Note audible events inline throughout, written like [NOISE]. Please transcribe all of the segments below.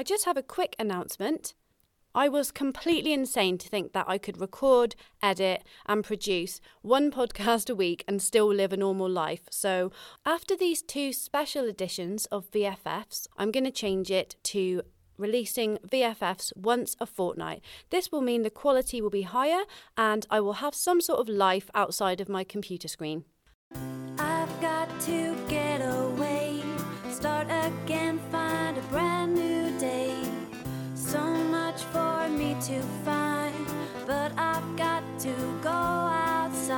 I just have a quick announcement. I was completely insane to think that I could record, edit, and produce one [LAUGHS] podcast a week and still live a normal life. So, after these two special editions of VFFs, I'm going to change it to releasing VFFs once a fortnight. This will mean the quality will be higher and I will have some sort of life outside of my computer screen. I've got to get away, start again, to find, but I've got to go outside.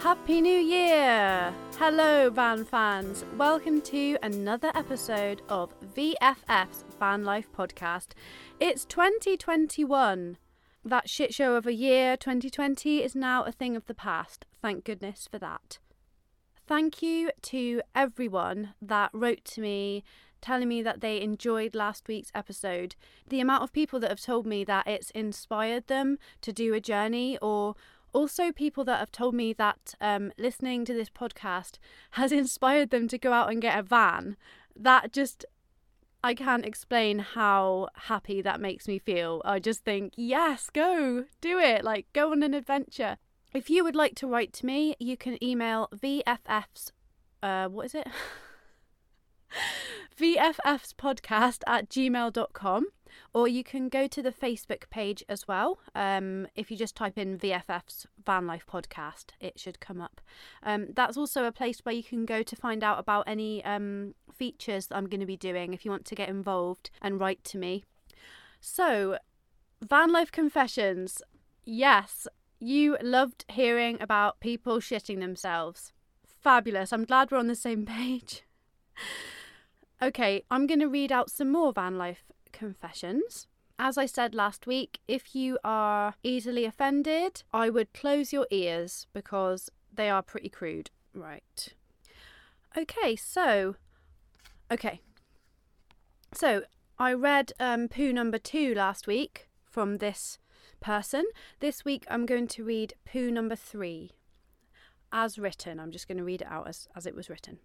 Happy New Year! Hello, van fans. Welcome to another episode of VFF's Van Life Podcast. It's 2021. That shit show of a year, 2020, is now a thing of the past. Thank goodness for that. Thank you to everyone that wrote to me telling me that they enjoyed last week's episode. The amount of people that have told me that it's inspired them to do a journey or also people that have told me that um, listening to this podcast has [LAUGHS] inspired them to go out and get a van that just i can't explain how happy that makes me feel i just think yes go do it like go on an adventure if you would like to write to me you can email vffs uh, what is it [LAUGHS] vffs podcast at gmail.com or you can go to the Facebook page as well. Um, if you just type in VFF's Van Life Podcast, it should come up. Um, that's also a place where you can go to find out about any um, features that I'm going to be doing if you want to get involved and write to me. So, Van Life Confessions. Yes, you loved hearing about people shitting themselves. Fabulous. I'm glad we're on the same page. [LAUGHS] Okay, I'm going to read out some more van life confessions. As I said last week, if you are easily offended, I would close your ears because they are pretty crude. Right. Okay, so. Okay. So, I read um, poo number two last week from this person. This week I'm going to read poo number three as written. I'm just going to read it out as, as it was written.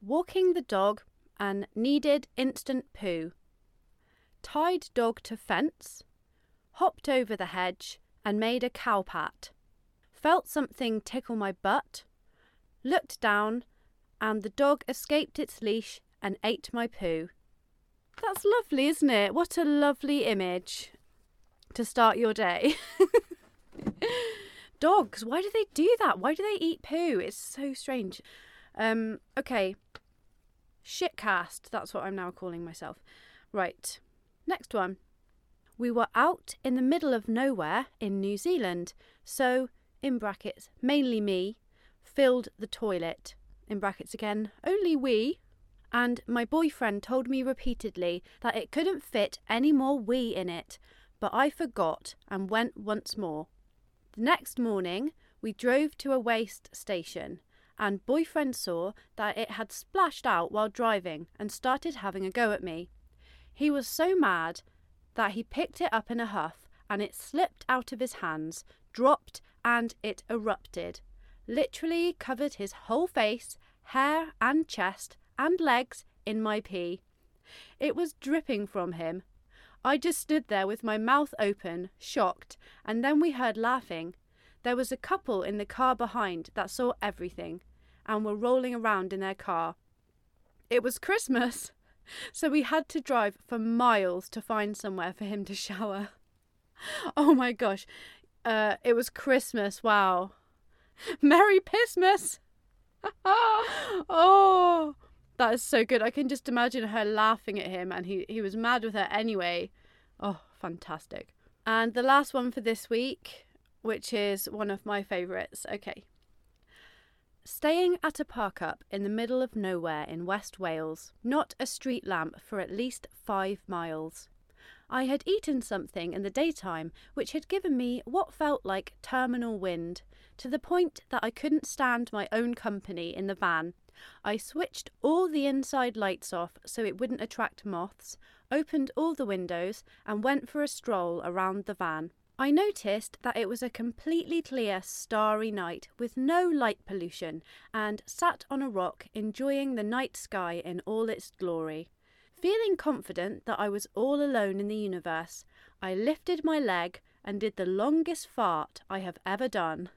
Walking the dog and needed instant poo tied dog to fence, hopped over the hedge and made a cow pat, felt something tickle my butt, looked down, and the dog escaped its leash and ate my poo. That's lovely, isn't it? What a lovely image to start your day. [LAUGHS] Dogs, why do they do that? Why do they eat poo? It's so strange. Um, okay. Shitcast, that's what I'm now calling myself. Right. Next one. We were out in the middle of nowhere in New Zealand, so, in brackets, mainly me, filled the toilet. In brackets again, only we. And my boyfriend told me repeatedly that it couldn't fit any more we in it, but I forgot and went once more. The next morning, we drove to a waste station, and boyfriend saw that it had splashed out while driving and started having a go at me. He was so mad that he picked it up in a huff and it slipped out of his hands, dropped, and it erupted. Literally covered his whole face, hair, and chest, and legs in my pee. It was dripping from him. I just stood there with my mouth open, shocked, and then we heard laughing. There was a couple in the car behind that saw everything and were rolling around in their car. It was Christmas. [LAUGHS] So we had to drive for miles to find somewhere for him to shower. [LAUGHS] Oh my gosh. Uh, it was Christmas. Wow. [LAUGHS] Merry Pissmas. oh, that is so good. I can just imagine her laughing at him and he, he was mad with her anyway. Oh, fantastic. And the last one for this week, which is one of my favourites. Okay. Staying at a park up in the middle of nowhere in West Wales, not a street lamp for at least five miles. I had eaten something in the daytime which had given me what felt like terminal wind, to the point that I couldn't stand my own company in the van. I switched all the inside lights off so it wouldn't attract moths, opened all the windows, and went for a stroll around the van. I noticed that it was a completely clear, starry night with no light pollution and sat on a rock enjoying the night sky in all its glory. Feeling confident that I was all alone in the universe, I lifted my leg and did the longest fart I have ever done.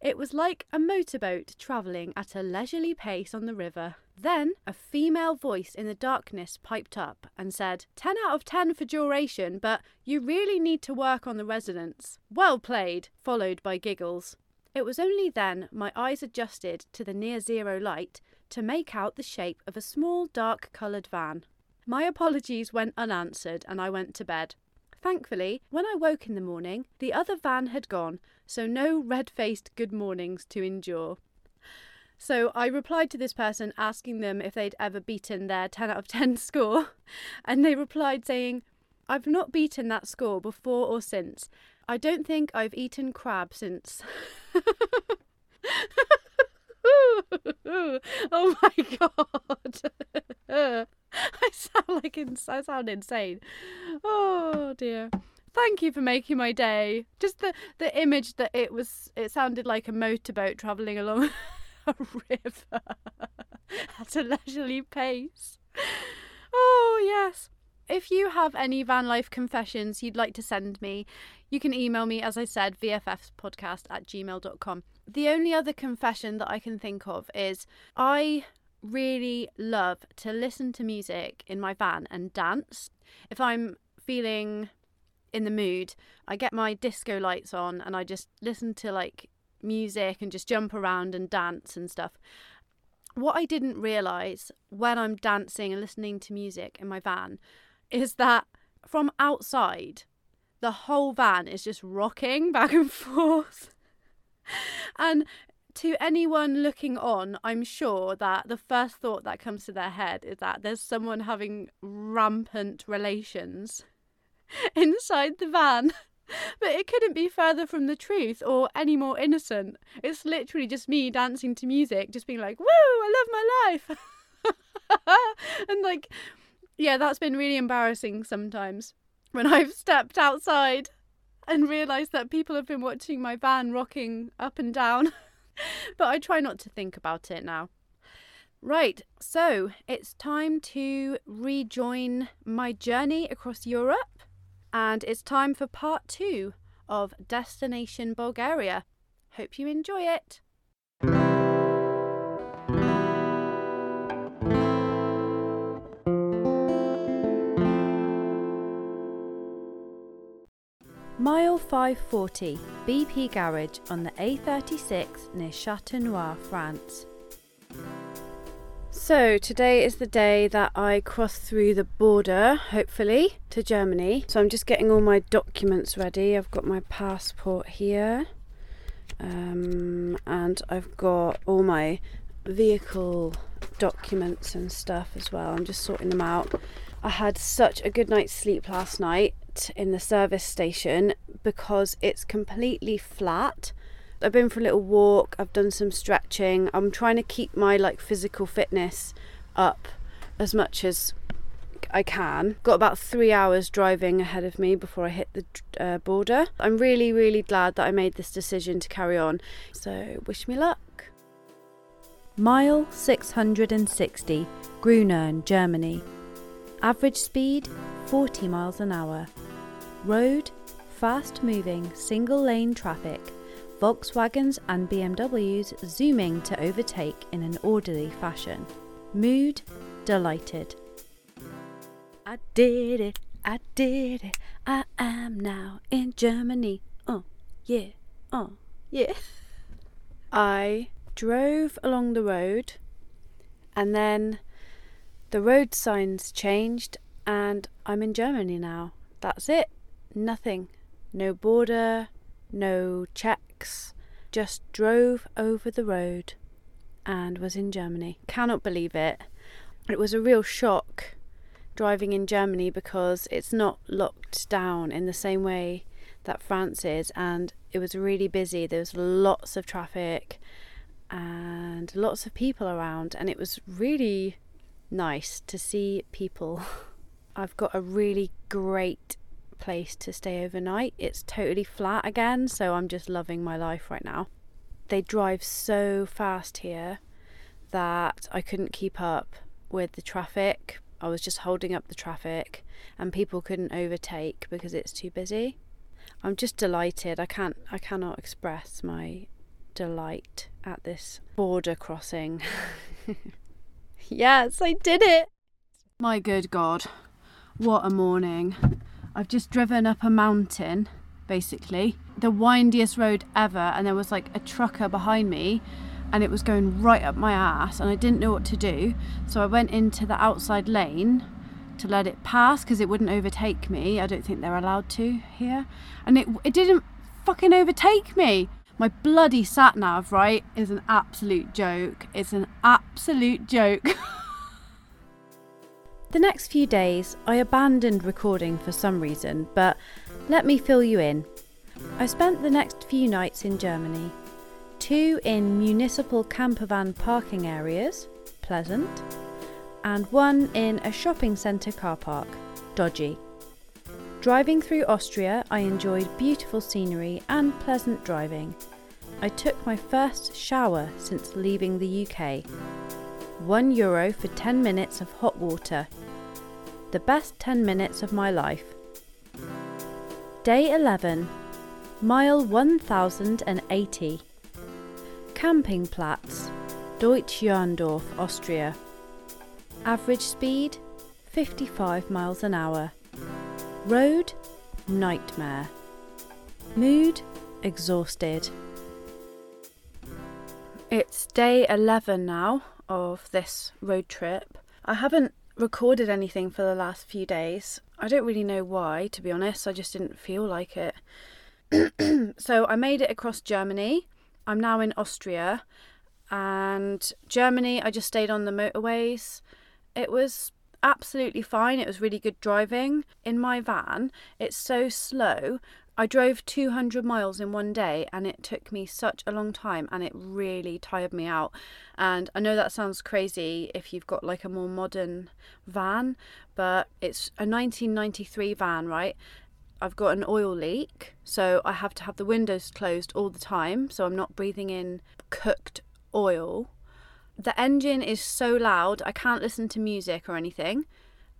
It was like a motorboat travelling at a leisurely pace on the river. Then a female voice in the darkness piped up and said, 10 out of 10 for duration, but you really need to work on the resonance. Well played, followed by giggles. It was only then my eyes adjusted to the near zero light to make out the shape of a small dark coloured van. My apologies went unanswered and I went to bed. Thankfully, when I woke in the morning, the other van had gone, so no red faced good mornings to endure. So I replied to this person asking them if they'd ever beaten their 10 out of 10 [LAUGHS] score, and they replied saying, I've not beaten that score before or since. I don't think I've eaten crab since. [LAUGHS] oh my god. [LAUGHS] I sound like ins- I sound insane. Oh dear. Thank you for making my day. Just the the image that it was it sounded like a motorboat travelling along [LAUGHS] a river [LAUGHS] at a leisurely pace. Oh yes. If you have any van life confessions you'd like to send me, you can email me, as I said, vffspodcast at gmail.com. The only other confession that I can think of is I really love to listen to music in my van and dance. If I'm feeling in the mood, I get my disco lights on and I just listen to like music and just jump around and dance and stuff. What I didn't realise when I'm dancing and listening to music in my van is that from outside, the whole van is just rocking [LAUGHS] back and forth. and to anyone looking on, I'm sure that the first thought that comes to their head is that there's someone having rampant relations [LAUGHS] inside the van. [LAUGHS] But it couldn't be further from the truth or any more innocent. It's literally just me dancing to music, just being like, woo, I love my life. [LAUGHS] and like, yeah, that's been really embarrassing sometimes when I've stepped outside and realised that people have been watching my van rocking up and down. but I try not to think about it now. Right, so it's time to rejoin my journey across Europe and it's time for part two of Destination Bulgaria. Hope you enjoy it. Mile 540, BP Garage on the A36 near Chateau Noir, France. So, today is the day that I cross through the border, hopefully, to Germany. So, I'm just getting all my documents ready. I've got my passport here, um, and I've got all my vehicle documents and stuff as well. I'm just sorting them out. I had such a good night's sleep last night in the service station because it's completely flat I've been for a little walk, I've done some stretching. I'm trying to keep my like physical fitness up as much as I can. Got about three hours driving ahead of me before I hit the uh, border. I'm really, really glad that I made this decision to carry on. So, wish me luck. Mile 660, Grünern, Germany. Average speed 40 miles an hour. Road fast moving, single lane traffic. Volkswagens and BMWs zooming to overtake in an orderly fashion. Mood delighted. I did it, I did it, I am now in Germany. Oh, yeah, oh, yeah. [LAUGHS] I drove along the road and then the road signs changed and I'm in Germany now. That's it. Nothing. No border, no checks, just drove over the road and was in Germany. Cannot believe it. It was a real shock driving in Germany because it's not locked down in the same way that France is, and it was really busy. There was lots of traffic and lots of people around, and it was really nice to see people. [LAUGHS] I've got a really great place to stay overnight. It's totally flat again, so I'm just loving my life right now. They drive so fast here that I couldn't keep up with the traffic. I was just holding up the traffic and people couldn't overtake because it's too busy. I'm just delighted. I can't I cannot express my delight at this border crossing. [LAUGHS] yes, I did it. My good god. What a morning. I've just driven up a mountain basically, the windiest road ever and there was like a trucker behind me and it was going right up my ass and I didn't know what to do. So I went into the outside lane to let it pass because it wouldn't overtake me. I don't think they're allowed to here. And it it didn't fucking overtake me. My bloody sat nav, right, is an absolute joke. It's an absolute joke. [LAUGHS] the next few days, I abandoned recording for some reason, but let me fill you in. I spent the next few nights in Germany. Two in municipal campervan parking areas, pleasant, and one in a shopping centre car park, dodgy. Driving through Austria, I enjoyed beautiful scenery and pleasant driving. I took my first shower since leaving the UK. One euro for 10 minutes of hot water. The best 10 minutes of my life. Day 11, mile 1080. Campingplatz, Deutsch-Jahrndorf, Austria. Average speed 55 miles an hour. Road nightmare. Mood exhausted. It's day 11 now of this road trip. I haven't recorded anything for the last few days. I don't really know why, to be honest. I just didn't feel like it. [CLEARS THROAT] so I made it across Germany. I'm now in Austria. And Germany, I just stayed on the motorways. It was absolutely fine. It was really good driving. In my van, it's so slow. I drove 200 miles in one day and it took me such a long time and it really tired me out. And I know that sounds crazy if you've got like a more modern van, but it's a 1993 van, right? I've got an oil leak, so I have to have the windows closed all the time so I'm not breathing in cooked oil. The engine is so loud, I can't listen to music or anything.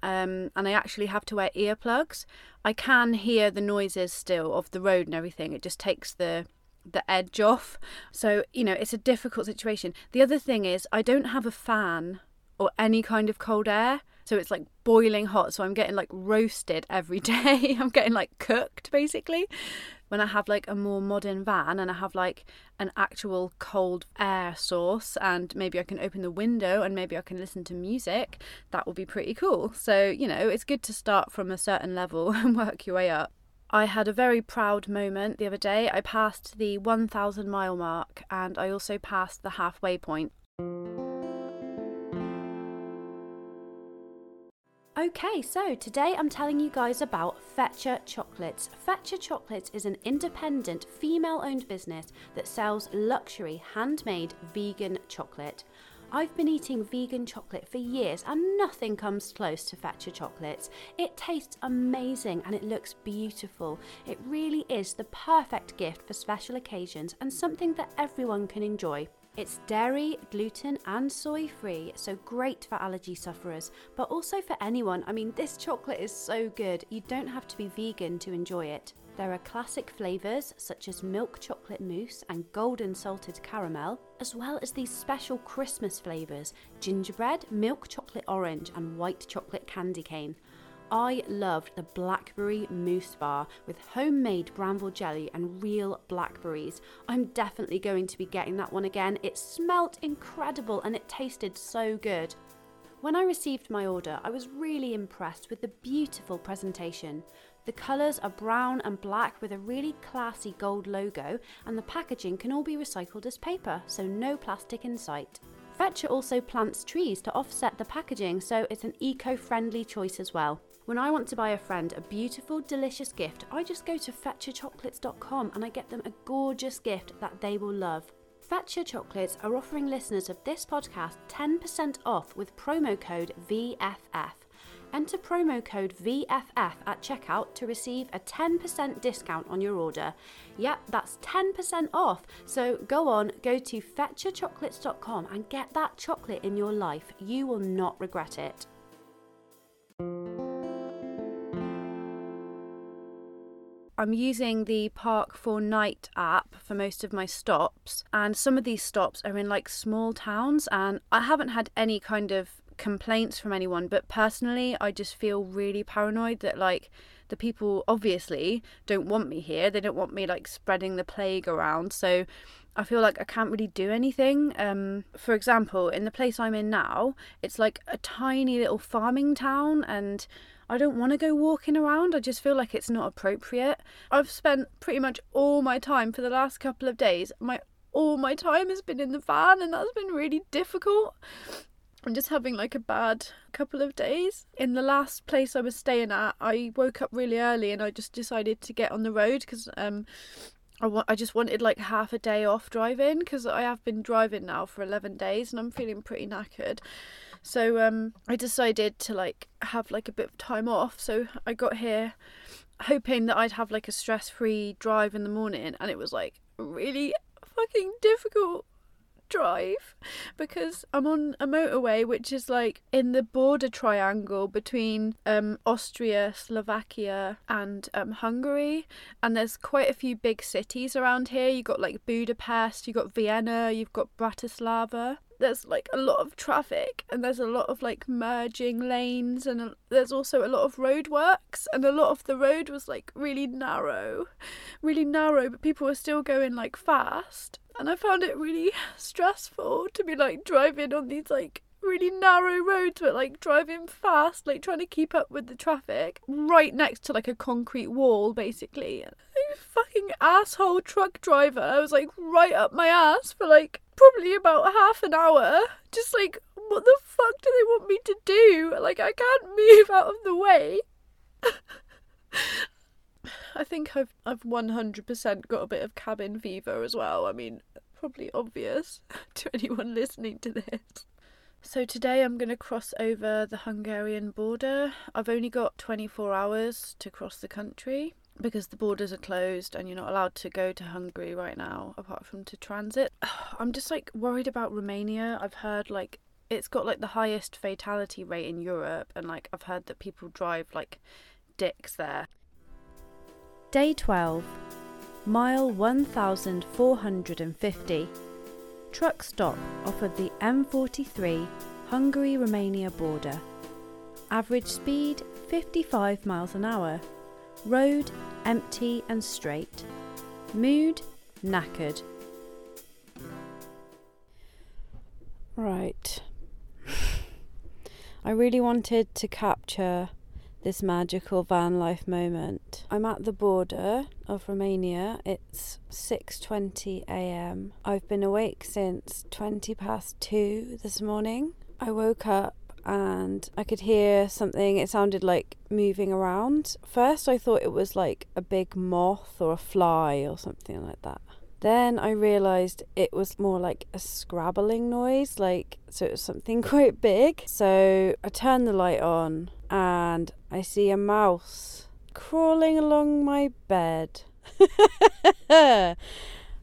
Um, and I actually have to wear earplugs. I can hear the noises still of the road and everything. It just takes the the edge off. So, you know, it's a difficult situation. The other thing is I don't have a fan or any kind of cold air. So it's like boiling hot. So I'm getting like roasted every [LAUGHS] day. I'm getting like cooked basically. When I have like a more modern van and I have like an actual cold air source and maybe I can open the window and maybe I can listen to music, that will be pretty cool. So, you know, it's good to start from a certain level [LAUGHS] and work your way up. I had a very proud moment the other day. I passed the 1,000 mile mark and I also passed the halfway point. Okay, so today I'm telling you guys about Fetcher Chocolates. Fetcher Chocolates is an independent, female owned business that sells luxury, handmade vegan chocolate. I've been eating vegan chocolate for years and nothing comes close to Fetcher Chocolates. It tastes amazing and it looks beautiful. It really is the perfect gift for special occasions and something that everyone can enjoy. It's dairy, gluten, and soy free, so great for allergy sufferers, but also for anyone. I mean, this chocolate is so good, you don't have to be vegan to enjoy it. There are classic flavours such as milk chocolate mousse and golden salted caramel, as well as these special Christmas flavours gingerbread, milk chocolate orange, and white chocolate candy cane. I loved the blackberry mousse bar with homemade bramble jelly and real blackberries. I'm definitely going to be getting that one again. It smelt incredible and it tasted so good. When I received my order, I was really impressed with the beautiful presentation. The colours are brown and black with a really classy gold logo, and the packaging can all be recycled as paper, so no plastic in sight. Fetcher also plants trees to offset the packaging, so it's an eco friendly choice as well. When I want to buy a friend a beautiful, delicious gift, I just go to fetcherchocolates.com and I get them a gorgeous gift that they will love. Fetcher Chocolates are offering listeners of this podcast 10% off with promo code VFF. Enter promo code VFF at checkout to receive a 10% discount on your order. Yep, that's 10% off. So go on, go to fetcherchocolates.com and get that chocolate in your life. You will not regret it. I'm using the Park for Night app for most of my stops, and some of these stops are in like small towns, and I haven't had any kind of complaints from anyone, but personally, I just feel really paranoid that like the people obviously don't want me here. They don't want me like spreading the plague around. So I feel like I can't really do anything. Um, for example, in the place I'm in now, it's like a tiny little farming town, and I don't want to go walking around. I just feel like it's not appropriate. I've spent pretty much all my time for the last couple of days. My all my time has been in the van, and that's been really difficult. I'm just having like a bad couple of days. In the last place I was staying at, I woke up really early and I just decided to get on the road because um, I, wa- I just wanted like half a day off driving because I have been driving now for 11 days and I'm feeling pretty knackered. So um, I decided to like have like a bit of time off. So I got here hoping that I'd have like a stress free drive in the morning and it was like really fucking difficult drive because I'm on a motorway which is like in the border triangle between um, Austria, Slovakia, and um, Hungary. And there's quite a few big cities around here. You've got like Budapest, you've got Vienna, you've got Bratislava. There's like a lot of traffic and there's a lot of like merging lanes and a, there's also a lot of roadworks and a lot of the road was like really narrow, really narrow, but people were still going like fast. And I found it really [LAUGHS] stressful to be like driving on these like really narrow roads but like driving fast like trying to keep up with the traffic right next to like a concrete wall basically fucking asshole truck driver I was like right up my ass for like probably about half an hour just like what the fuck do they want me to do like i can't [LAUGHS] move out of the way [LAUGHS] I think I've I've one hundred percent got a bit of cabin fever as well. I mean, probably obvious [LAUGHS] to anyone listening to this. So today I'm going to cross over the Hungarian border. I've only got 24 hours to cross the country because the borders are closed and you're not allowed to go to Hungary right now apart from to transit. [SIGHS] I'm just like worried about Romania. I've heard like it's got like the highest fatality rate in Europe and like I've heard that people drive like dicks there. Day 12, mile 1450. Truck stop off of the M43 Hungary Romania border. Average speed 55 miles an hour. Road empty and straight. Mood knackered. Right. [LAUGHS] I really wanted to capture this magical van life moment. I'm at the border of Romania. It's 6:20 a.m. I've been awake since 20 past 2 this morning. I woke up and I could hear something it sounded like moving around. First I thought it was like a big moth or a fly or something like that. Then I realised it was more like a scrabbling noise, like, so it was something [LAUGHS] quite big. So I turned the light on and I see a mouse crawling along my bed. [LAUGHS]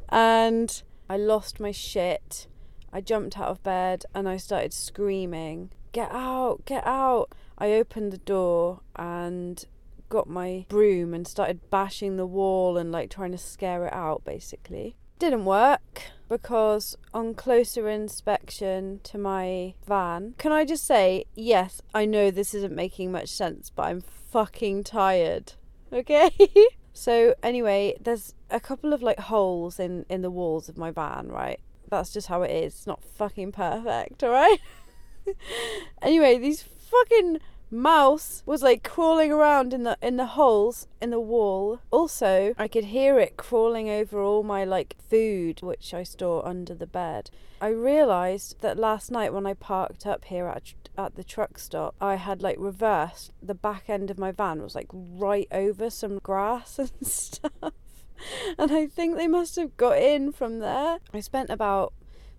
and I lost my shit. I jumped out of bed and I started screaming, Get out, get out. I opened the door and got my broom and started bashing the wall and like trying to scare it out basically. Didn't work because on closer inspection to my van, can I just say, yes, I know this isn't making much sense, but I'm fucking tired. [LAUGHS] Okay? so anyway, there's a couple of like holes in in the walls of my van, right? That's just how it is. It's not fucking perfect, all right? [LAUGHS] [LAUGHS] anyway, these fucking mouse was like crawling around in the in the holes in the wall. Also, I could hear it crawling over all my like food which I store under the bed. I realized that last night when I parked up here at at the truck stop, I had like reversed the back end of my van was like right over some grass [LAUGHS] and stuff. And I think they must have got in from there. I spent about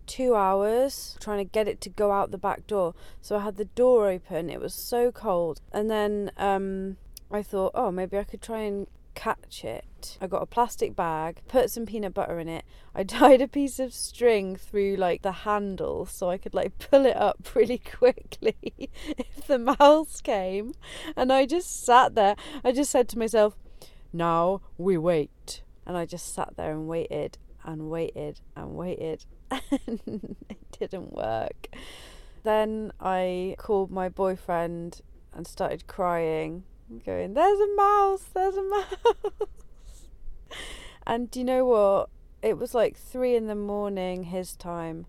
two hours trying to get it to go out the back door. So I had the door open. It was so cold. And then um, I thought, oh, maybe I could try and catch it. I got a plastic bag, put some peanut butter in it. I [LAUGHS] tied a piece of string through like the handle so I could like pull it up [LAUGHS] really quickly [LAUGHS] if the mouse came. And I just sat there. I just said to myself, now we wait. And I just sat there and waited and waited and waited and [LAUGHS] it didn't work. Then I called my boyfriend and started crying going, There's a mouse, there's a mouse. [LAUGHS] and do you know what? It was like three in the morning his time.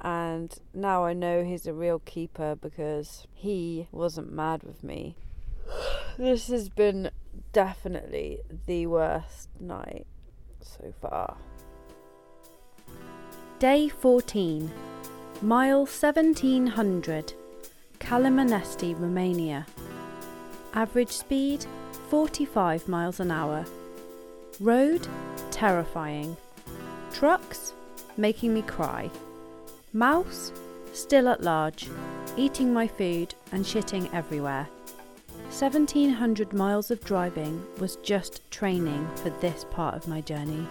And now I know he's a real keeper because he wasn't mad with me. [SIGHS] This has been definitely the worst night so far. Day 14, mile 1700, Calimanesti, Romania. Average speed 45 miles an hour. Road terrifying. Trucks making me cry. Mouse still at large, eating my food and shitting everywhere. 1700 miles of driving was just training for this part of my journey.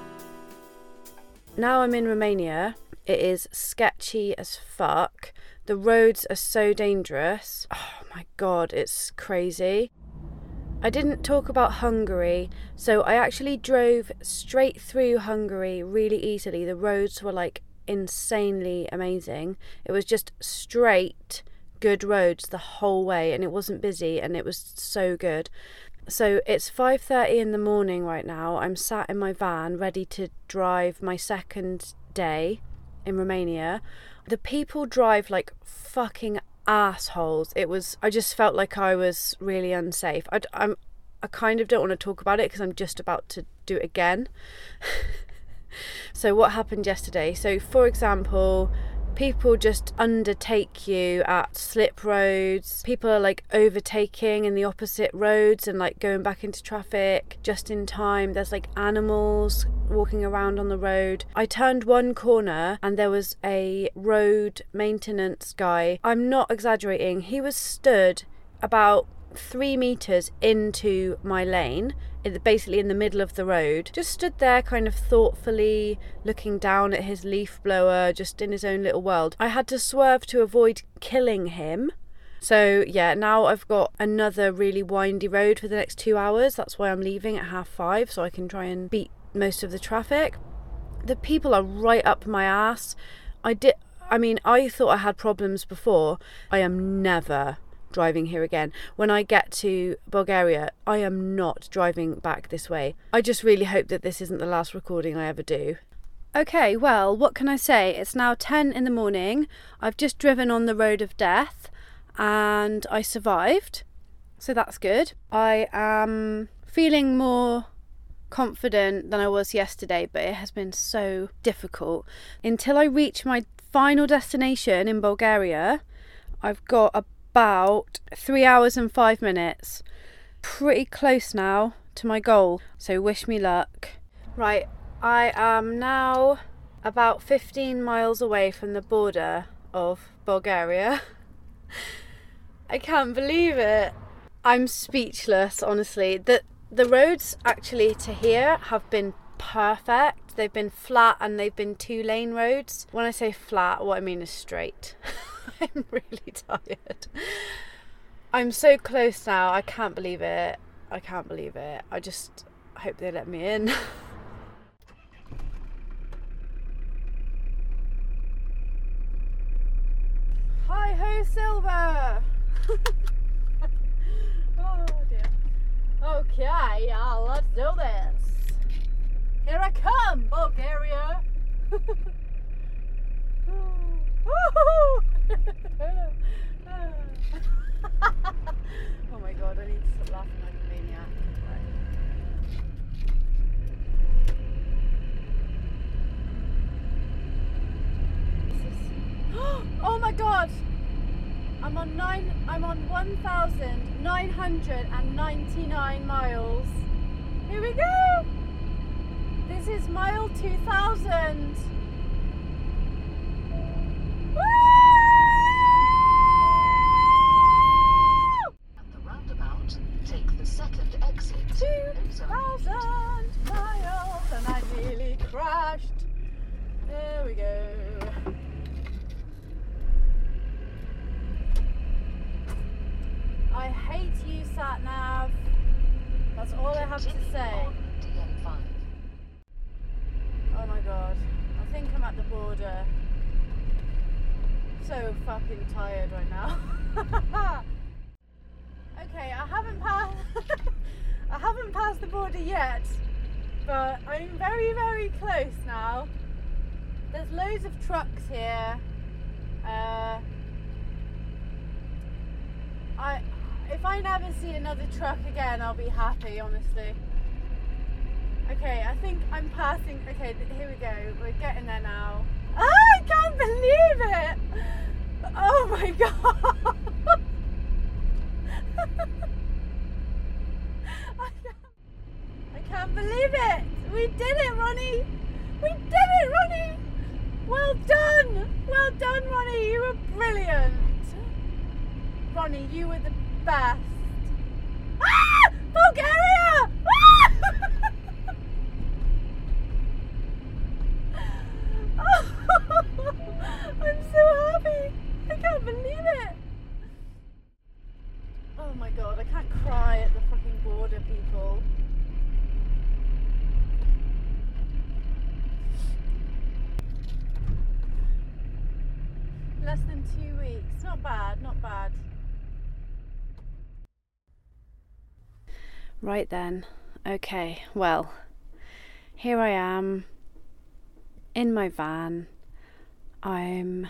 Now I'm in Romania. It is sketchy as fuck. The roads are so dangerous. Oh my god, it's crazy. I didn't talk about Hungary, so I actually drove straight through Hungary really easily. The roads were like insanely amazing. It was just straight good roads the whole way and it wasn't busy and it was so good. So it's 5:30 in the morning right now. I'm sat in my van ready to drive my second day in Romania. The people drive like fucking assholes. It was. I just felt like I was really unsafe. I, I'm. I kind of don't want to talk about it because I'm just about to do it again. [LAUGHS] so what happened yesterday? So for example, people just undertake you at slip roads. People are like overtaking in the opposite roads and like going back into traffic just in time. There's like animals walking around on the road. I turned one corner and there was a road maintenance guy. I'm not exaggerating. He was stood about three meters into my lane basically in the middle of the road, just stood there kind of thoughtfully looking down at his leaf blower, just in his own little world. I had to swerve to avoid killing him. So, yeah, now I've got another really windy road for the next two hours. That's why I'm leaving at half five, so I can try and beat most of the traffic. The people are right up my ass. I did. I mean, I thought I had problems before. I am never driving here again. When I get to Bulgaria, I am not driving back this way. I just really hope that this isn't the last recording I ever do. Okay, well, what can I say? It's now 10 in the morning. I've just driven on the road of death and I survived. So that's good. I am feeling more confident than I was yesterday, but it has been so difficult. Until I reach my final destination in Bulgaria, I've got a about three hours and five minutes. Pretty close now to my goal, so wish me luck. Right, I am now about 15 miles away from the border of Bulgaria. [LAUGHS] I can't believe it. I'm speechless, honestly. The the roads actually to here have been perfect. They've been flat and they've been two lane roads. When I say flat, what I mean is straight. [LAUGHS] [LAUGHS] I'm really tired. I'm so close now. I can't believe it. I can't believe it. I just hope they let me in. [LAUGHS] Hi ho, Silver! [LAUGHS] oh dear. Okay, yeah, let's do this. Here I come, Bulgaria! [LAUGHS] oh my god, I need to stop laughing like a maniac. [GASPS] oh my god! I'm on nine I'm on one thousand nine hundred and ninety nine miles. Here we go! This is mile two thousand. Haven't passed the border yet, but I'm very, very close now. There's loads of trucks here. Uh, I, if I never see another truck again, I'll be happy. Honestly. Okay, I think I'm passing. Okay, here we go. We're getting there now. Ah, I can't believe it! Oh my [LAUGHS] god! I can't, I believe it! We did it, Ronnie! We did it, Ronnie! Well done! Well done, Ronnie! You were brilliant! Ronnie, you were the best! Ah! Bulgaria! Ah! I'm so happy. I can't believe it. Oh my god, I can't cry at the fucking border, people. Less than two weeks. Not bad, not bad. Right then. Okay, well, here I am in my van. I'm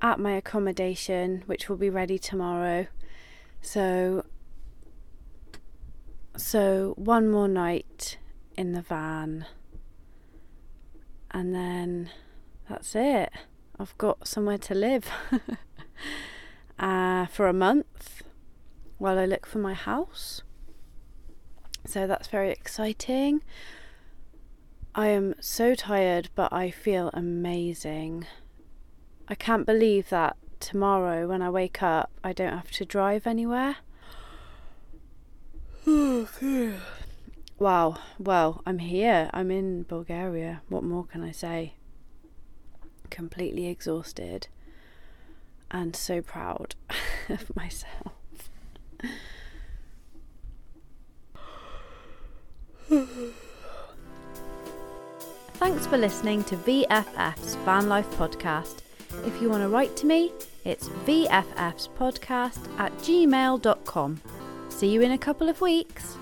at my accommodation, which will be ready tomorrow. So, so one more night in the van, and then that's it. I've got somewhere to live [LAUGHS] uh, for a month while I look for my house. So that's very exciting. I am so tired, but I feel amazing. I can't believe that tomorrow, when I wake up, I don't have to drive anywhere. [SIGHS] wow, well, I'm here. I'm in Bulgaria. What more can I say? Completely exhausted and so proud [LAUGHS] of myself. Thanks for listening to VFF's Van Life Podcast. If you want to write to me, it's vffspodcast at gmail.com. See you in a couple of weeks.